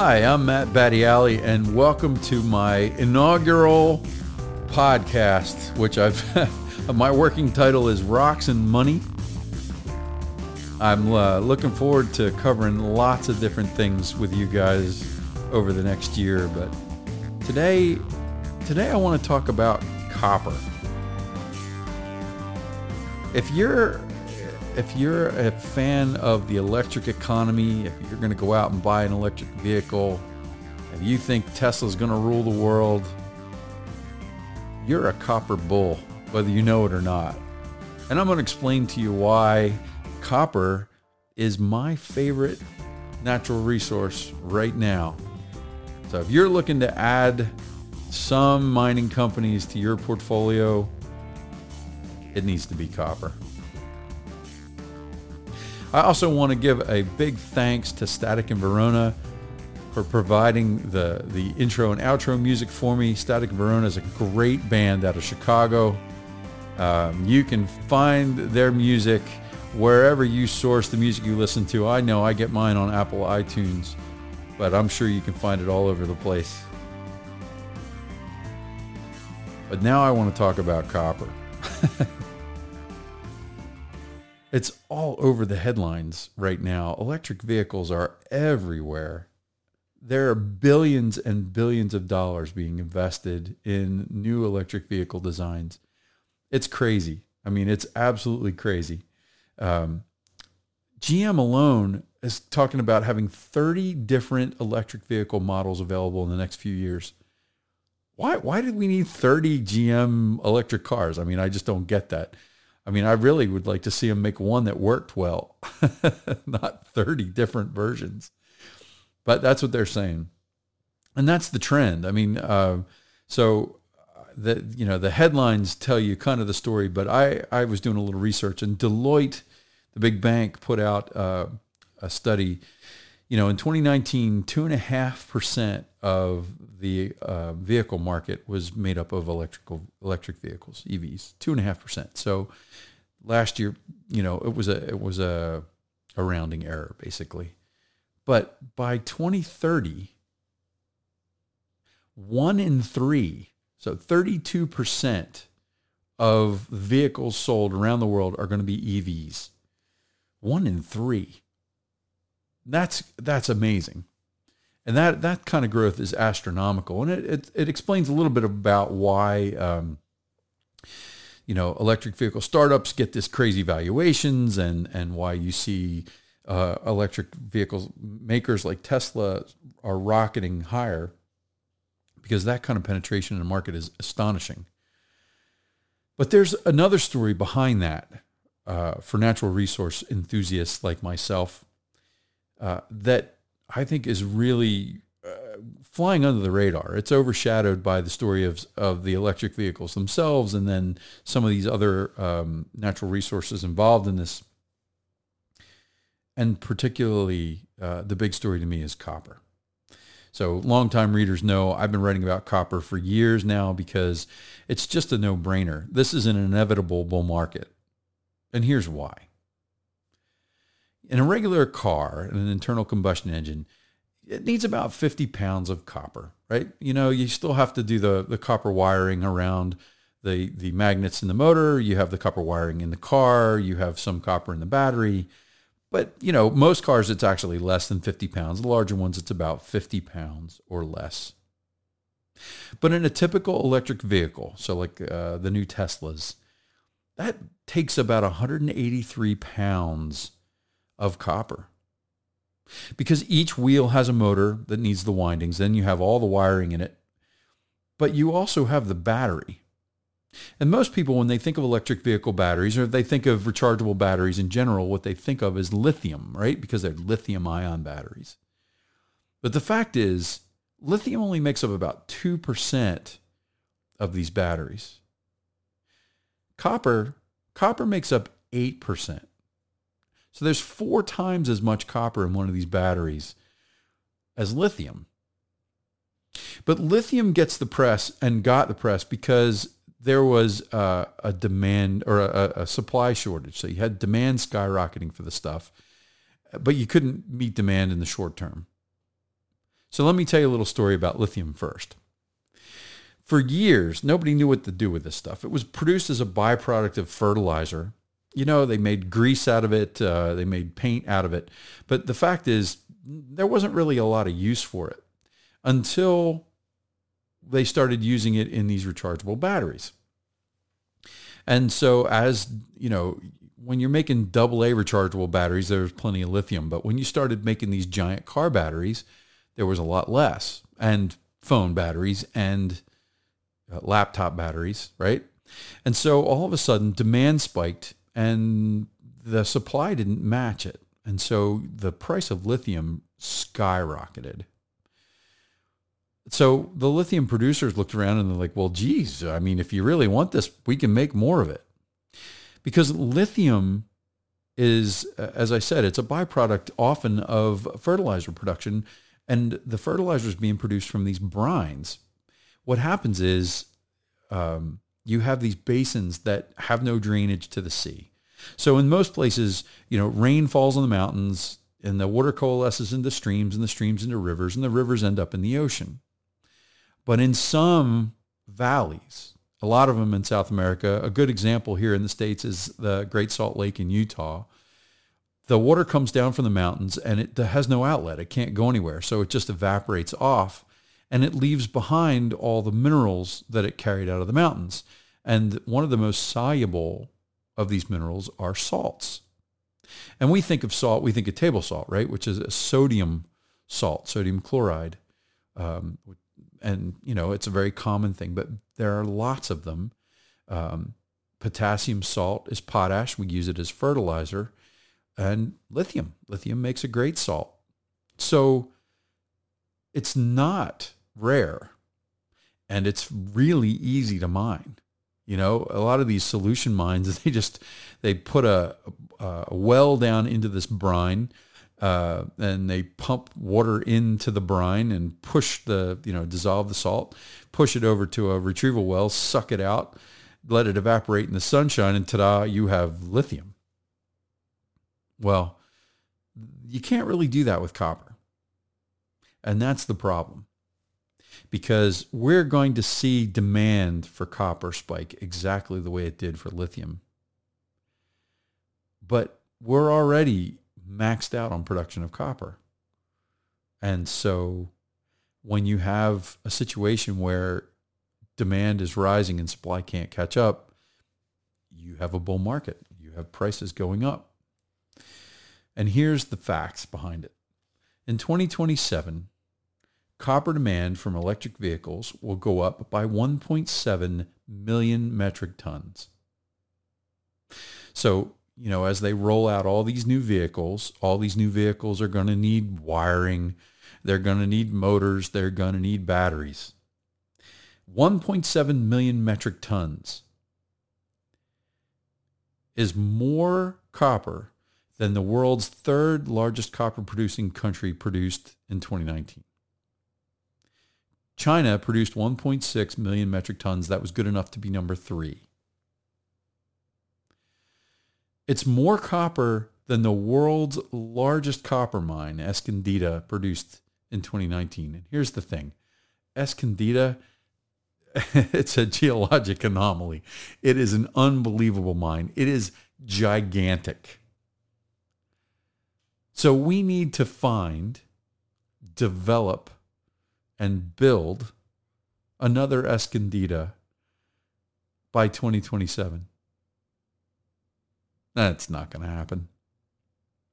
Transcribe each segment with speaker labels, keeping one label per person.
Speaker 1: Hi, I'm Matt Badiali, and welcome to my inaugural podcast, which I've my working title is Rocks and Money. I'm uh, looking forward to covering lots of different things with you guys over the next year, but today, today I want to talk about copper. If you're if you're a fan of the electric economy, if you're going to go out and buy an electric vehicle, if you think Tesla's going to rule the world, you're a copper bull, whether you know it or not. And I'm going to explain to you why copper is my favorite natural resource right now. So if you're looking to add some mining companies to your portfolio, it needs to be copper. I also want to give a big thanks to Static in Verona for providing the, the intro and outro music for me. Static in Verona is a great band out of Chicago. Um, you can find their music wherever you source the music you listen to. I know I get mine on Apple iTunes, but I'm sure you can find it all over the place. But now I want to talk about copper. it's all over the headlines right now. Electric vehicles are everywhere. There are billions and billions of dollars being invested in new electric vehicle designs. It's crazy. I mean, it's absolutely crazy. Um, GM alone is talking about having 30 different electric vehicle models available in the next few years. Why, why did we need 30 GM electric cars? I mean, I just don't get that. I mean, I really would like to see them make one that worked well, not 30 different versions. But that's what they're saying. And that's the trend. I mean, uh, so the you know the headlines tell you kind of the story, but I I was doing a little research and Deloitte, the big bank, put out uh, a study. You know, in 2019, two and a half percent of the uh, vehicle market was made up of electrical electric vehicles, EVs, two and a half percent. So last year, you know, it was a it was a a rounding error basically. But by 2030, one in three so 32% of vehicles sold around the world are going to be EVs. One in three. That's that's amazing. And that, that kind of growth is astronomical. And it, it, it explains a little bit about why, um, you know, electric vehicle startups get this crazy valuations and, and why you see uh, electric vehicles makers like Tesla are rocketing higher because that kind of penetration in the market is astonishing. But there's another story behind that uh, for natural resource enthusiasts like myself uh, that I think is really uh, flying under the radar. It's overshadowed by the story of, of the electric vehicles themselves and then some of these other um, natural resources involved in this. And particularly, uh, the big story to me is copper. So longtime readers know I've been writing about copper for years now because it's just a no-brainer. This is an inevitable bull market. And here's why. In a regular car, an internal combustion engine, it needs about 50 pounds of copper, right? You know, you still have to do the, the copper wiring around the, the magnets in the motor. You have the copper wiring in the car. You have some copper in the battery. But, you know, most cars, it's actually less than 50 pounds. The larger ones, it's about 50 pounds or less. But in a typical electric vehicle, so like uh, the new Teslas, that takes about 183 pounds of copper. Because each wheel has a motor that needs the windings. Then you have all the wiring in it. But you also have the battery. And most people, when they think of electric vehicle batteries or they think of rechargeable batteries in general, what they think of is lithium, right? Because they're lithium ion batteries. But the fact is, lithium only makes up about 2% of these batteries. Copper, copper makes up 8%. So there's four times as much copper in one of these batteries as lithium. But lithium gets the press and got the press because there was a demand or a, a, supply shortage. So you had demand skyrocketing for the stuff, but you couldn't meet demand in the short term. So let me tell you a little story about lithium first. For years, nobody knew what to do with this stuff. It was produced as a byproduct of fertilizer. You know, they made grease out of it, uh, they made paint out of it. But the fact is, there wasn't really a lot of use for it until they started using it in these rechargeable batteries. And so as, you know, when you're making double A rechargeable batteries, there's plenty of lithium. But when you started making these giant car batteries, there was a lot less. And phone batteries and uh, laptop batteries, right? And so all of a sudden demand spiked and the supply didn't match it. And so the price of lithium skyrocketed. So the lithium producers looked around and they're like, well, geez, I mean, if you really want this, we can make more of it. Because lithium is, as I said, it's a byproduct often of fertilizer production. And the fertilizer is being produced from these brines what happens is um, you have these basins that have no drainage to the sea. So in most places, you know, rain falls on the mountains and the water coalesces into streams and the streams into rivers and the rivers end up in the ocean. But in some valleys, a lot of them in South America, a good example here in the States is the Great Salt Lake in Utah. The water comes down from the mountains and it has no outlet. It can't go anywhere. So it just evaporates off and it leaves behind all the minerals that it carried out of the mountains. And one of the most soluble of these minerals are salts. And we think of salt, we think of table salt, right? Which is a sodium salt, sodium chloride. Um, and, you know, it's a very common thing, but there are lots of them. Um, potassium salt is potash. We use it as fertilizer. And lithium. Lithium makes a great salt. So it's not rare and it's really easy to mine. You know, a lot of these solution mines, they just, they put a, a well down into this brine uh, and they pump water into the brine and push the, you know, dissolve the salt, push it over to a retrieval well, suck it out, let it evaporate in the sunshine, and ta-da, you have lithium. Well, you can't really do that with copper. And that's the problem because we're going to see demand for copper spike exactly the way it did for lithium. But we're already maxed out on production of copper. And so when you have a situation where demand is rising and supply can't catch up, you have a bull market. You have prices going up. And here's the facts behind it. In 2027, copper demand from electric vehicles will go up by 1.7 million metric tons. So, you know, as they roll out all these new vehicles, all these new vehicles are going to need wiring. They're going to need motors. They're going to need batteries. 1.7 million metric tons is more copper than the world's third largest copper producing country produced in 2019. China produced 1.6 million metric tons. That was good enough to be number three. It's more copper than the world's largest copper mine, Escondida, produced in 2019. And here's the thing. Escondida, it's a geologic anomaly. It is an unbelievable mine. It is gigantic. So we need to find, develop, and build another Escondida by 2027. That's not going to happen.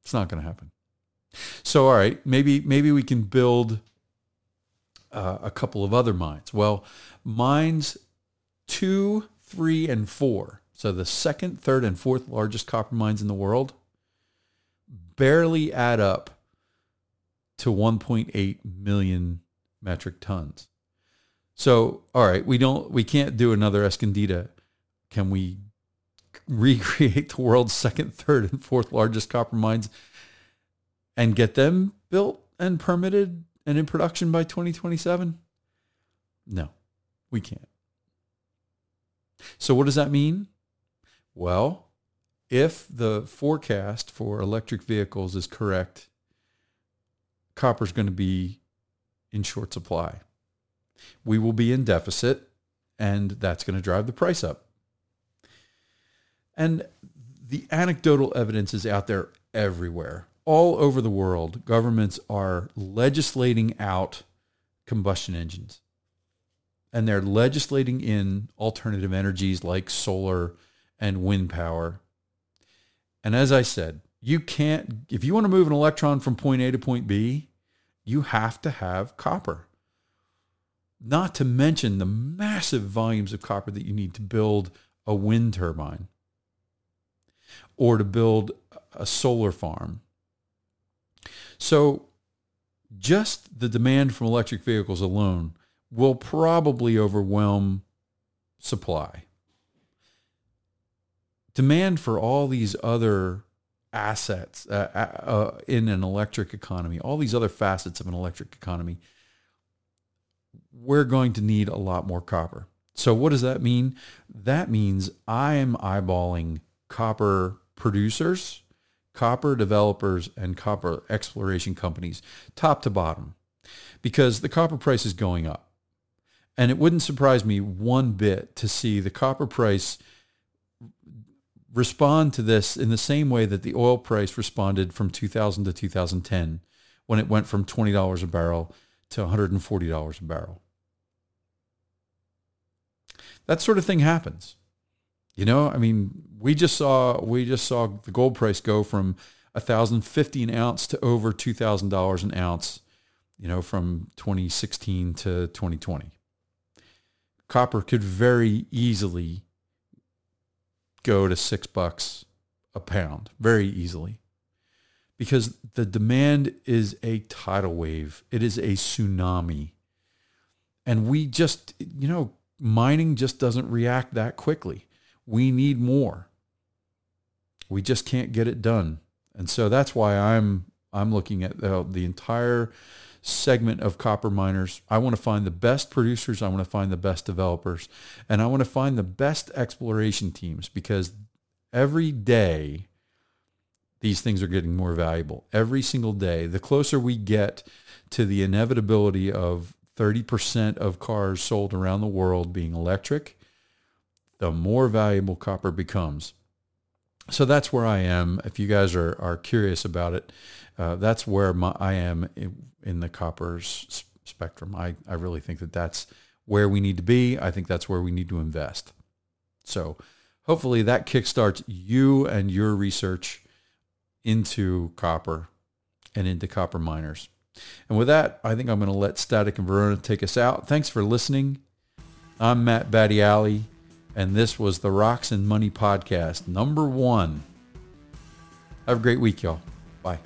Speaker 1: It's not going to happen. So, all right, maybe maybe we can build uh, a couple of other mines. Well, mines two, three, and four. So the second, third, and fourth largest copper mines in the world barely add up to 1.8 million metric tons. So, all right, we don't, we can't do another Escondida. Can we recreate the world's second, third, and fourth largest copper mines and get them built and permitted and in production by 2027? No, we can't. So what does that mean? Well, if the forecast for electric vehicles is correct, copper is going to be in short supply. We will be in deficit, and that's going to drive the price up. And the anecdotal evidence is out there everywhere. All over the world, governments are legislating out combustion engines. And they're legislating in alternative energies like solar and wind power. And as I said, you can't, if you want to move an electron from point A to point B, you have to have copper. Not to mention the massive volumes of copper that you need to build a wind turbine or to build a solar farm. So just the demand from electric vehicles alone will probably overwhelm supply. Demand for all these other assets uh, uh, uh, in an electric economy, all these other facets of an electric economy, we're going to need a lot more copper. So what does that mean? That means I am eyeballing copper producers, copper developers, and copper exploration companies, top to bottom, because the copper price is going up. And it wouldn't surprise me one bit to see the copper price respond to this in the same way that the oil price responded from 2000 to 2010 when it went from $20 a barrel to $140 a barrel. That sort of thing happens. You know, I mean, we just saw we just saw the gold price go from a thousand fifty an ounce to over two thousand dollars an ounce. You know, from 2016 to 2020. Copper could very easily go to six bucks a pound very easily because the demand is a tidal wave. It is a tsunami. And we just, you know, mining just doesn't react that quickly. We need more. We just can't get it done. And so that's why I'm I'm looking at the, the entire segment of copper miners. I want to find the best producers. I want to find the best developers. And I want to find the best exploration teams because every day these things are getting more valuable. Every single day. The closer we get to the inevitability of 30% of cars sold around the world being electric, the more valuable copper becomes. So that's where I am. If you guys are, are curious about it, uh, that's where my, I am in, in the copper s- spectrum. I, I really think that that's where we need to be. I think that's where we need to invest. So hopefully that kickstarts you and your research into copper and into copper miners. And with that, I think I'm going to let Static in Verona take us out. Thanks for listening. I'm Matt Badiali, and this was the Rocks and Money Podcast, number one. Have a great week, y'all. Bye.